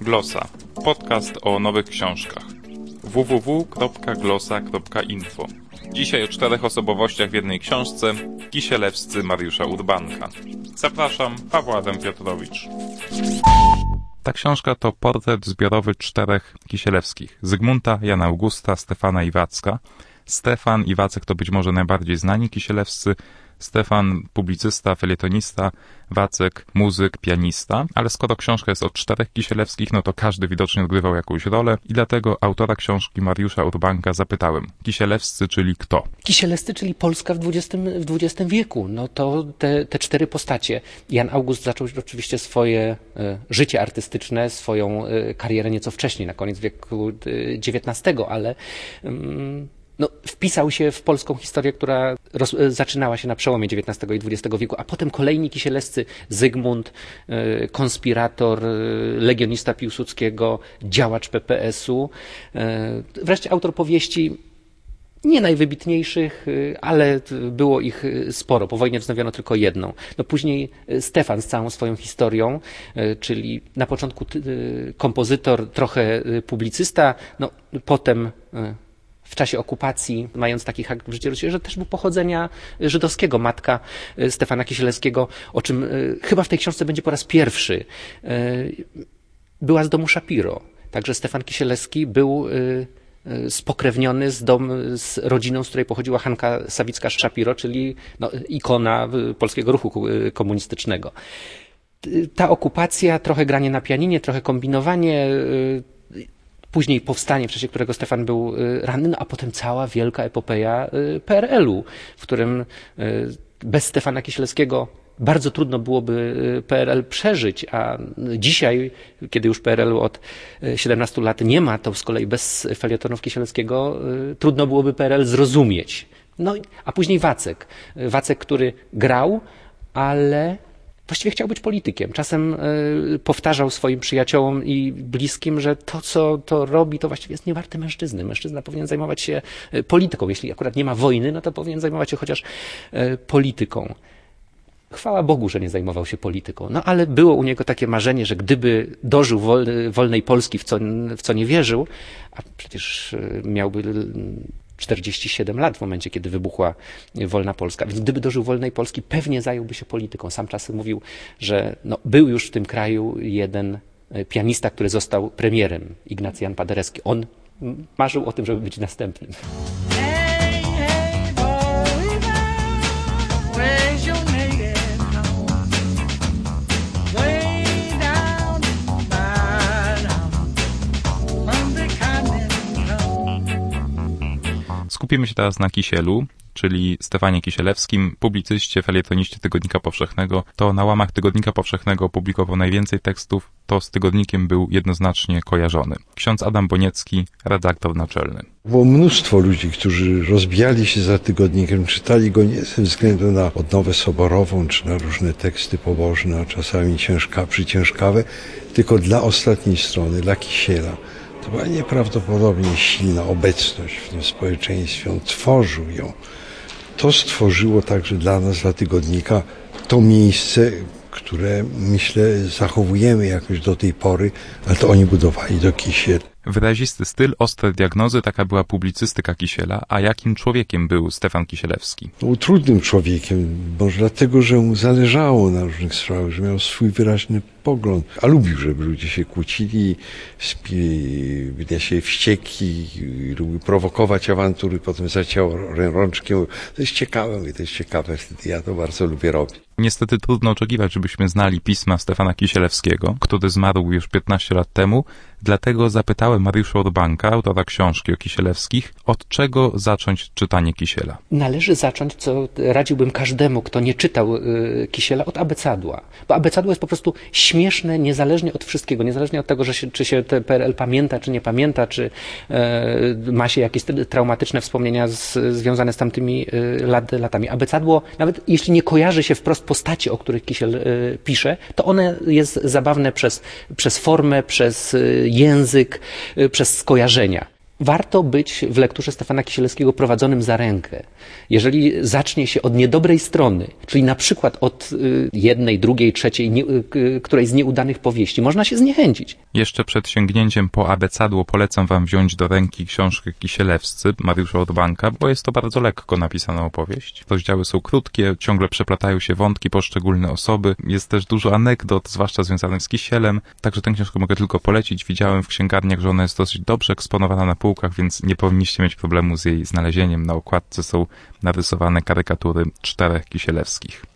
Glosa. Podcast o nowych książkach. www.glosa.info Dzisiaj o czterech osobowościach w jednej książce Kisielewscy Mariusza Urbanka. Zapraszam, Paweł Adam Piotrowicz. Ta książka to portret zbiorowy czterech Kisielewskich. Zygmunta, Jana Augusta, Stefana i Wacka. Stefan i Wacek to być może najbardziej znani Kisielewscy, Stefan publicysta, felietonista, Wacek muzyk, pianista, ale skoro książka jest o czterech Kisielewskich, no to każdy widocznie odgrywał jakąś rolę i dlatego autora książki Mariusza Urbanka zapytałem, Kisielewscy, czyli kto? Kisielewscy, czyli Polska w XX, w XX wieku. No to te, te cztery postacie. Jan August zaczął oczywiście swoje e, życie artystyczne, swoją e, karierę nieco wcześniej, na koniec wieku XIX, ale mm, no, wpisał się w polską historię, która roz, zaczynała się na przełomie XIX i XX wieku, a potem kolejni kisielescy, Zygmunt, e, konspirator, e, legionista Piłsudskiego, działacz PPS-u, e, wreszcie autor powieści nie najwybitniejszych, ale było ich sporo. Po wojnie wznowiono tylko jedną. No później Stefan z całą swoją historią, czyli na początku kompozytor, trochę publicysta, no potem w czasie okupacji, mając taki hak w życiu, że też był pochodzenia żydowskiego, matka e, Stefana Kisielewskiego, o czym e, chyba w tej książce będzie po raz pierwszy. E, była z domu Shapiro. Także Stefan Kisielewski był spokrewniony z, dom, z rodziną, z której pochodziła Hanka Sawicka-Szapiro, czyli no, ikona polskiego ruchu komunistycznego. Ta okupacja, trochę granie na pianinie, trochę kombinowanie, później powstanie, w czasie którego Stefan był y, ranny, no a potem cała wielka epopeja y, PRL-u, w którym y, bez Stefana Kisielskiego bardzo trudno byłoby PRL przeżyć, a dzisiaj, kiedy już PRL-u od 17 lat nie ma, to z kolei bez felietonów Kisielskiego trudno byłoby PRL zrozumieć. No, a później Wacek. Wacek, który grał, ale właściwie chciał być politykiem. Czasem y, powtarzał swoim przyjaciołom i bliskim, że to, co to robi, to właściwie jest niewarte mężczyzny. Mężczyzna powinien zajmować się e, polityką. Jeśli akurat nie ma wojny, no to powinien zajmować się chociaż y, polityką. Chwała Bogu, że nie zajmował się polityką. No ale było u niego takie marzenie, że gdyby dożył wolnej Polski, w co, w co nie wierzył, a przecież miałby 47 lat w momencie, kiedy wybuchła wolna Polska. Więc gdyby dożył wolnej Polski, pewnie zająłby się polityką. Sam czasem mówił, że no, był już w tym kraju jeden e, pianista, który został premierem, Ignacjan Paderewski. On marzył o tym, żeby być następnym. Skupimy się teraz na Kisielu, czyli Stefanie Kisielewskim, publicyście, felietoniście Tygodnika Powszechnego. To na łamach Tygodnika Powszechnego opublikował najwięcej tekstów, to z tygodnikiem był jednoznacznie kojarzony. Ksiądz Adam Boniecki, redaktor naczelny. Było mnóstwo ludzi, którzy rozbijali się za tygodnikiem, czytali go nie ze względu na odnowę soborową, czy na różne teksty pobożne, a czasami ciężka, przyciężkawe, tylko dla ostatniej strony, dla Kisiela. To była nieprawdopodobnie silna obecność w tym społeczeństwie. On tworzył ją. To stworzyło także dla nas, dla tygodnika, to miejsce, które myślę zachowujemy jakoś do tej pory, ale to oni budowali do Kisiel. Wyrazisty styl, ostre diagnozy, taka była publicystyka Kisiela. A jakim człowiekiem był Stefan Kisielewski? Był trudnym człowiekiem, może dlatego, że mu zależało na różnych sprawach, że miał swój wyraźny pogląd, a lubił, żeby ludzie się kłócili, ja się wścieki, lubił prowokować awantury, potem zaciął rączkiem. To jest ciekawe, to jest ciekawe, ja to bardzo lubię robić. Niestety trudno oczekiwać, żebyśmy znali pisma Stefana Kisielewskiego, który zmarł już 15 lat temu, dlatego zapytałem Mariusza Urbanka, autora książki o Kisielewskich, od czego zacząć czytanie Kisiela. Należy zacząć, co radziłbym każdemu, kto nie czytał y, Kisiela, od abecadła. Bo abecadło jest po prostu śmieszne, niezależnie od wszystkiego, niezależnie od tego, że się, czy się PRL pamięta, czy nie pamięta, czy e, ma się jakieś traumatyczne wspomnienia z, związane z tamtymi e, lat, latami. Abecadło, nawet jeśli nie kojarzy się wprost postaci, o których Kisiel e, pisze, to one jest zabawne przez, przez formę, przez język, e, przez skojarzenia. Warto być w lekturze Stefana Kisielewskiego prowadzonym za rękę. Jeżeli zacznie się od niedobrej strony, czyli na przykład od y, jednej, drugiej, trzeciej, nie, y, której z nieudanych powieści, można się zniechęcić. Jeszcze przed sięgnięciem po abecadło polecam wam wziąć do ręki książkę Kisielewscy Mariusza Urbanka, bo jest to bardzo lekko napisana opowieść. Rozdziały są krótkie, ciągle przeplatają się wątki poszczególne osoby. Jest też dużo anegdot, zwłaszcza związanych z Kisielem, także tę książkę mogę tylko polecić. Widziałem w księgarniach, że ona jest dosyć dobrze eksponowana na półkach, więc nie powinniście mieć problemu z jej znalezieniem. Na okładce są narysowane karykatury czterech Kisielewskich.